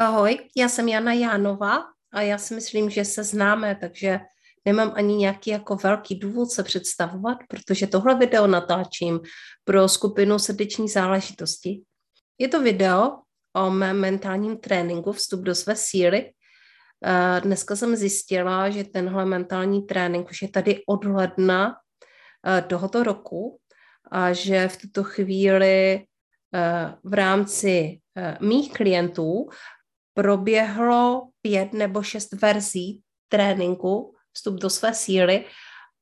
Ahoj, já jsem Jana Jánová a já si myslím, že se známe, takže nemám ani nějaký jako velký důvod se představovat, protože tohle video natáčím pro skupinu srdeční záležitosti. Je to video o mém mentálním tréninku Vstup do své síly. Dneska jsem zjistila, že tenhle mentální trénink už je tady od ledna tohoto roku a že v tuto chvíli v rámci mých klientů proběhlo pět nebo šest verzí tréninku Vstup do své síly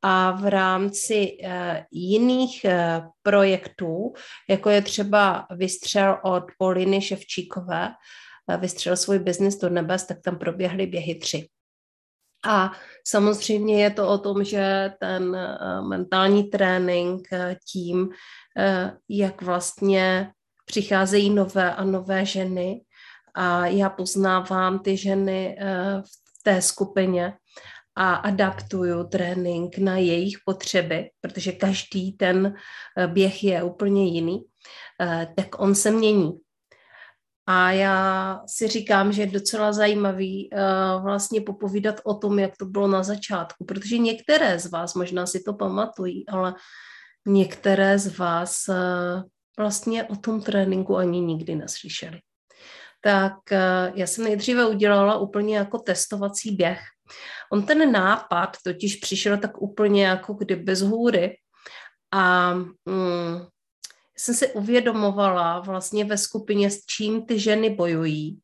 a v rámci uh, jiných uh, projektů, jako je třeba Vystřel od Poliny Ševčíkové, uh, Vystřel svůj biznis do nebes, tak tam proběhly běhy tři. A samozřejmě je to o tom, že ten mentální trénink tím, jak vlastně přicházejí nové a nové ženy a já poznávám ty ženy eh, v té skupině a adaptuju trénink na jejich potřeby, protože každý ten eh, běh je úplně jiný, eh, tak on se mění. A já si říkám, že je docela zajímavý vlastně popovídat o tom, jak to bylo na začátku, protože některé z vás možná si to pamatují, ale některé z vás vlastně o tom tréninku ani nikdy neslyšeli tak eh, já jsem nejdříve udělala úplně jako testovací běh. On ten nápad totiž přišel tak úplně jako kdyby z hůry a mm, jsem si uvědomovala vlastně ve skupině, s čím ty ženy bojují,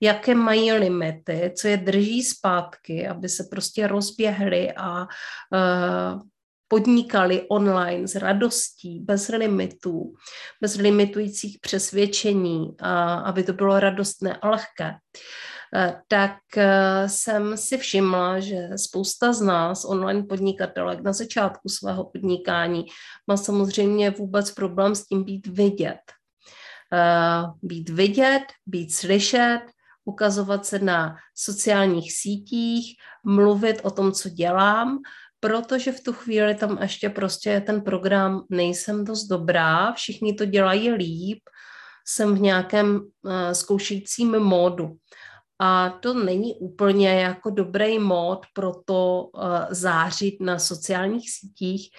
jaké mají limity, co je drží zpátky, aby se prostě rozběhly a uh, podnikali online s radostí, bez limitů, bez limitujících přesvědčení, a aby to bylo radostné a lehké, eh, tak eh, jsem si všimla, že spousta z nás, online podnikatelek, na začátku svého podnikání má samozřejmě vůbec problém s tím být vidět. Eh, být vidět, být slyšet, ukazovat se na sociálních sítích, mluvit o tom, co dělám, protože v tu chvíli tam ještě prostě ten program, nejsem dost dobrá, všichni to dělají líp, jsem v nějakém uh, zkoušejícím módu. A to není úplně jako dobrý mód pro to uh, zářit na sociálních sítích,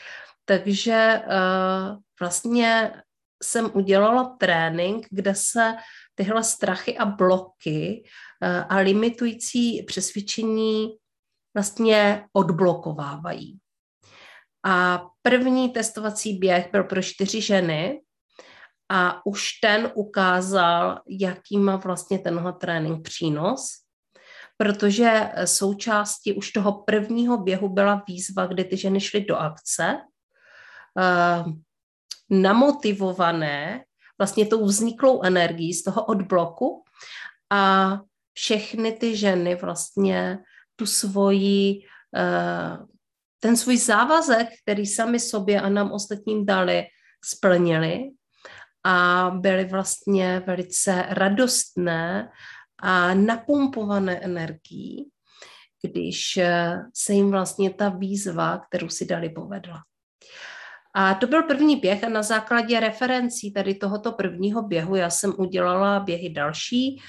takže uh, vlastně jsem udělala trénink, kde se tyhle strachy a bloky uh, a limitující přesvědčení vlastně odblokovávají. A první testovací běh byl pro čtyři ženy a už ten ukázal, jaký má vlastně tenhle trénink přínos, protože součástí už toho prvního běhu byla výzva, kdy ty ženy šly do akce, uh, namotivované vlastně tou vzniklou energií z toho odbloku a všechny ty ženy vlastně tu svoji, eh, ten svůj závazek, který sami sobě a nám ostatním dali, splnili a byly vlastně velice radostné a napumpované energií, když eh, se jim vlastně ta výzva, kterou si dali, povedla. A to byl první běh a na základě referencí tady tohoto prvního běhu já jsem udělala běhy další.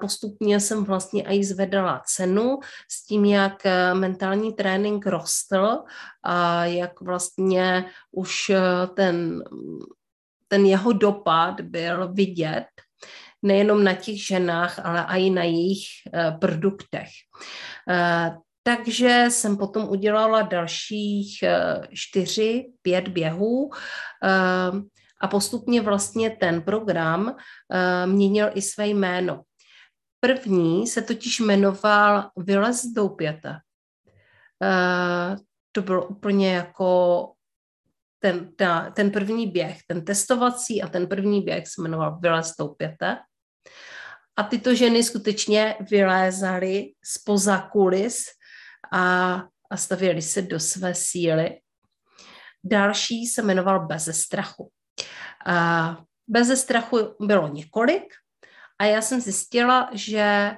Postupně jsem vlastně i zvedala cenu s tím, jak e, mentální trénink rostl a jak vlastně už e, ten, ten jeho dopad byl vidět nejenom na těch ženách, ale i na jejich produktech. Takže jsem potom udělala dalších eh, čtyři, pět běhů eh, a postupně vlastně ten program eh, měnil i své jméno. První se totiž jmenoval Vylez z doupěte. To bylo úplně jako ten, ta, ten první běh, ten testovací a ten první běh se jmenoval Vylez toupěte. A tyto ženy skutečně vylézaly spoza kulis a, a stavěly se do své síly. Další se jmenoval Beze strachu. A Beze strachu bylo několik a já jsem zjistila, že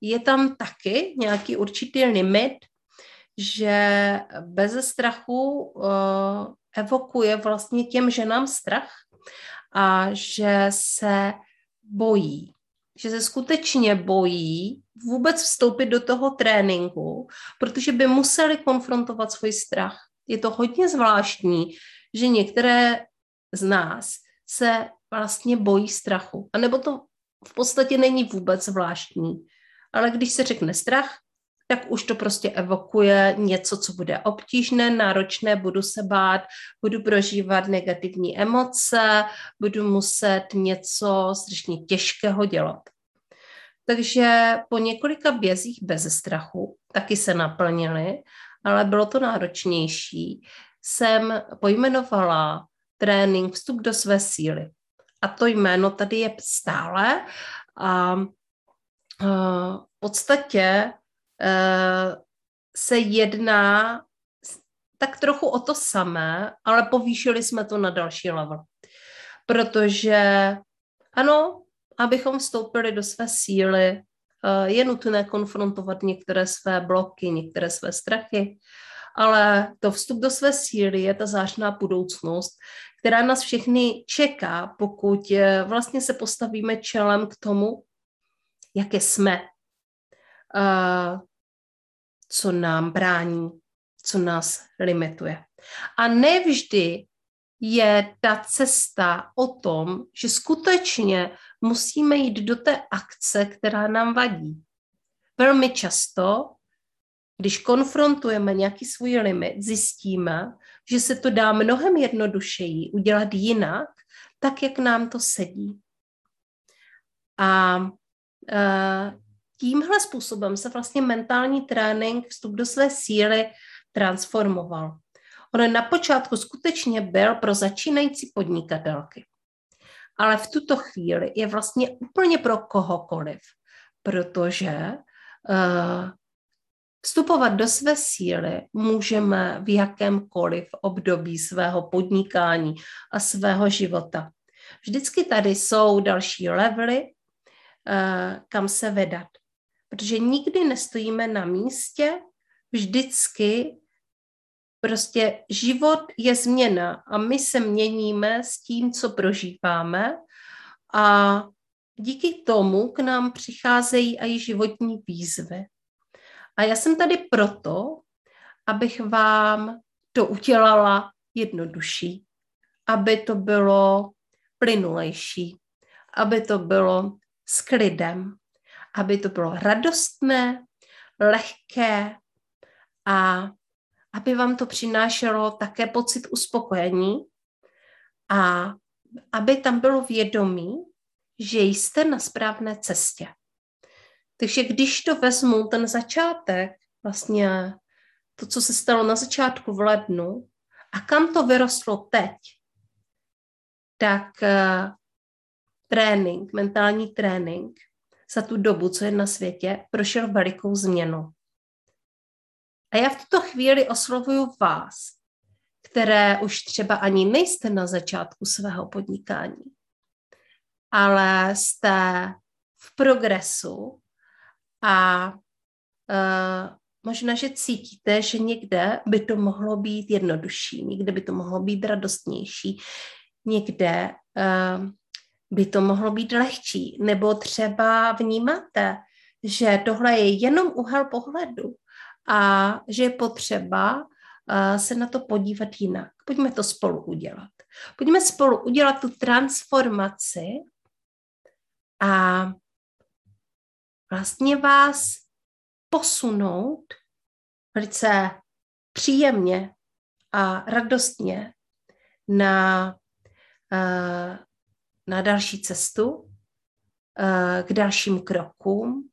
je tam taky nějaký určitý limit, že bez strachu evokuje vlastně těm ženám strach a že se bojí, že se skutečně bojí vůbec vstoupit do toho tréninku, protože by museli konfrontovat svůj strach. Je to hodně zvláštní, že některé z nás se vlastně bojí strachu. A nebo to v podstatě není vůbec zvláštní. Ale když se řekne strach, tak už to prostě evokuje něco, co bude obtížné, náročné, budu se bát, budu prožívat negativní emoce, budu muset něco strašně těžkého dělat. Takže po několika bězích bez strachu, taky se naplnili, ale bylo to náročnější, jsem pojmenovala trénink vstup do své síly. A to jméno tady je stále a v podstatě Eh, se jedná tak trochu o to samé, ale povýšili jsme to na další level. Protože ano, abychom vstoupili do své síly, eh, je nutné konfrontovat některé své bloky, některé své strachy, ale to vstup do své síly je ta zářná budoucnost, která nás všechny čeká, pokud eh, vlastně se postavíme čelem k tomu, jaké jsme co nám brání, co nás limituje. A nevždy je ta cesta o tom, že skutečně musíme jít do té akce, která nám vadí. Velmi často, když konfrontujeme nějaký svůj limit, zjistíme, že se to dá mnohem jednodušeji udělat jinak, tak, jak nám to sedí. A uh, tímhle způsobem se vlastně mentální trénink, vstup do své síly transformoval. On na počátku skutečně byl pro začínající podnikatelky. Ale v tuto chvíli je vlastně úplně pro kohokoliv, protože uh, vstupovat do své síly můžeme v jakémkoliv období svého podnikání a svého života. Vždycky tady jsou další levely, uh, kam se vydat protože nikdy nestojíme na místě, vždycky prostě život je změna a my se měníme s tím, co prožíváme a díky tomu k nám přicházejí i životní výzvy. A já jsem tady proto, abych vám to udělala jednodušší, aby to bylo plynulejší, aby to bylo s klidem, aby to bylo radostné, lehké a aby vám to přinášelo také pocit uspokojení a aby tam bylo vědomí, že jste na správné cestě. Takže když to vezmu, ten začátek, vlastně to, co se stalo na začátku v lednu a kam to vyrostlo teď, tak uh, trénink, mentální trénink za tu dobu, co je na světě, prošel velikou změnu. A já v tuto chvíli oslovuju vás, které už třeba ani nejste na začátku svého podnikání, ale jste v progresu a uh, možná, že cítíte, že někde by to mohlo být jednodušší, někde by to mohlo být radostnější, někde uh, by to mohlo být lehčí. Nebo třeba vnímáte, že tohle je jenom úhel pohledu a že je potřeba uh, se na to podívat jinak. Pojďme to spolu udělat. Pojďme spolu udělat tu transformaci a vlastně vás posunout velice příjemně a radostně na uh, na další cestu, eh, k dalším krokům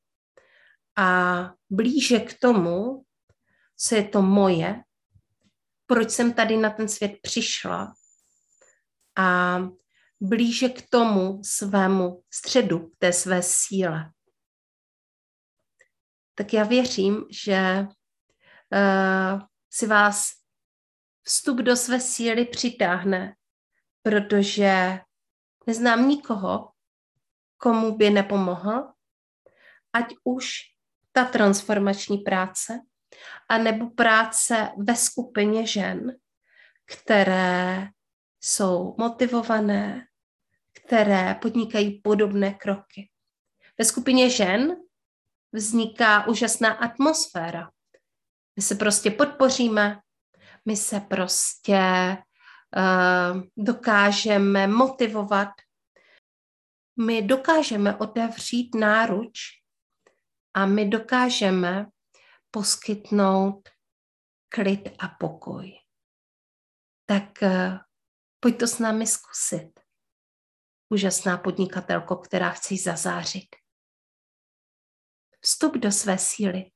a blíže k tomu, co je to moje proč jsem tady na ten svět přišla a blíže k tomu svému středu, k té své síle. Tak já věřím, že uh, si vás vstup do své síly přitáhne, protože neznám nikoho, komu by nepomohl, ať už ta transformační práce, anebo práce ve skupině žen, které jsou motivované, které podnikají podobné kroky. Ve skupině žen vzniká úžasná atmosféra. My se prostě podpoříme, my se prostě uh, dokážeme motivovat, my dokážeme otevřít náruč a my dokážeme poskytnout klid a pokoj. Tak uh, pojď to s námi zkusit. Úžasná podnikatelko, která chce zazářit. Vstup do své síly.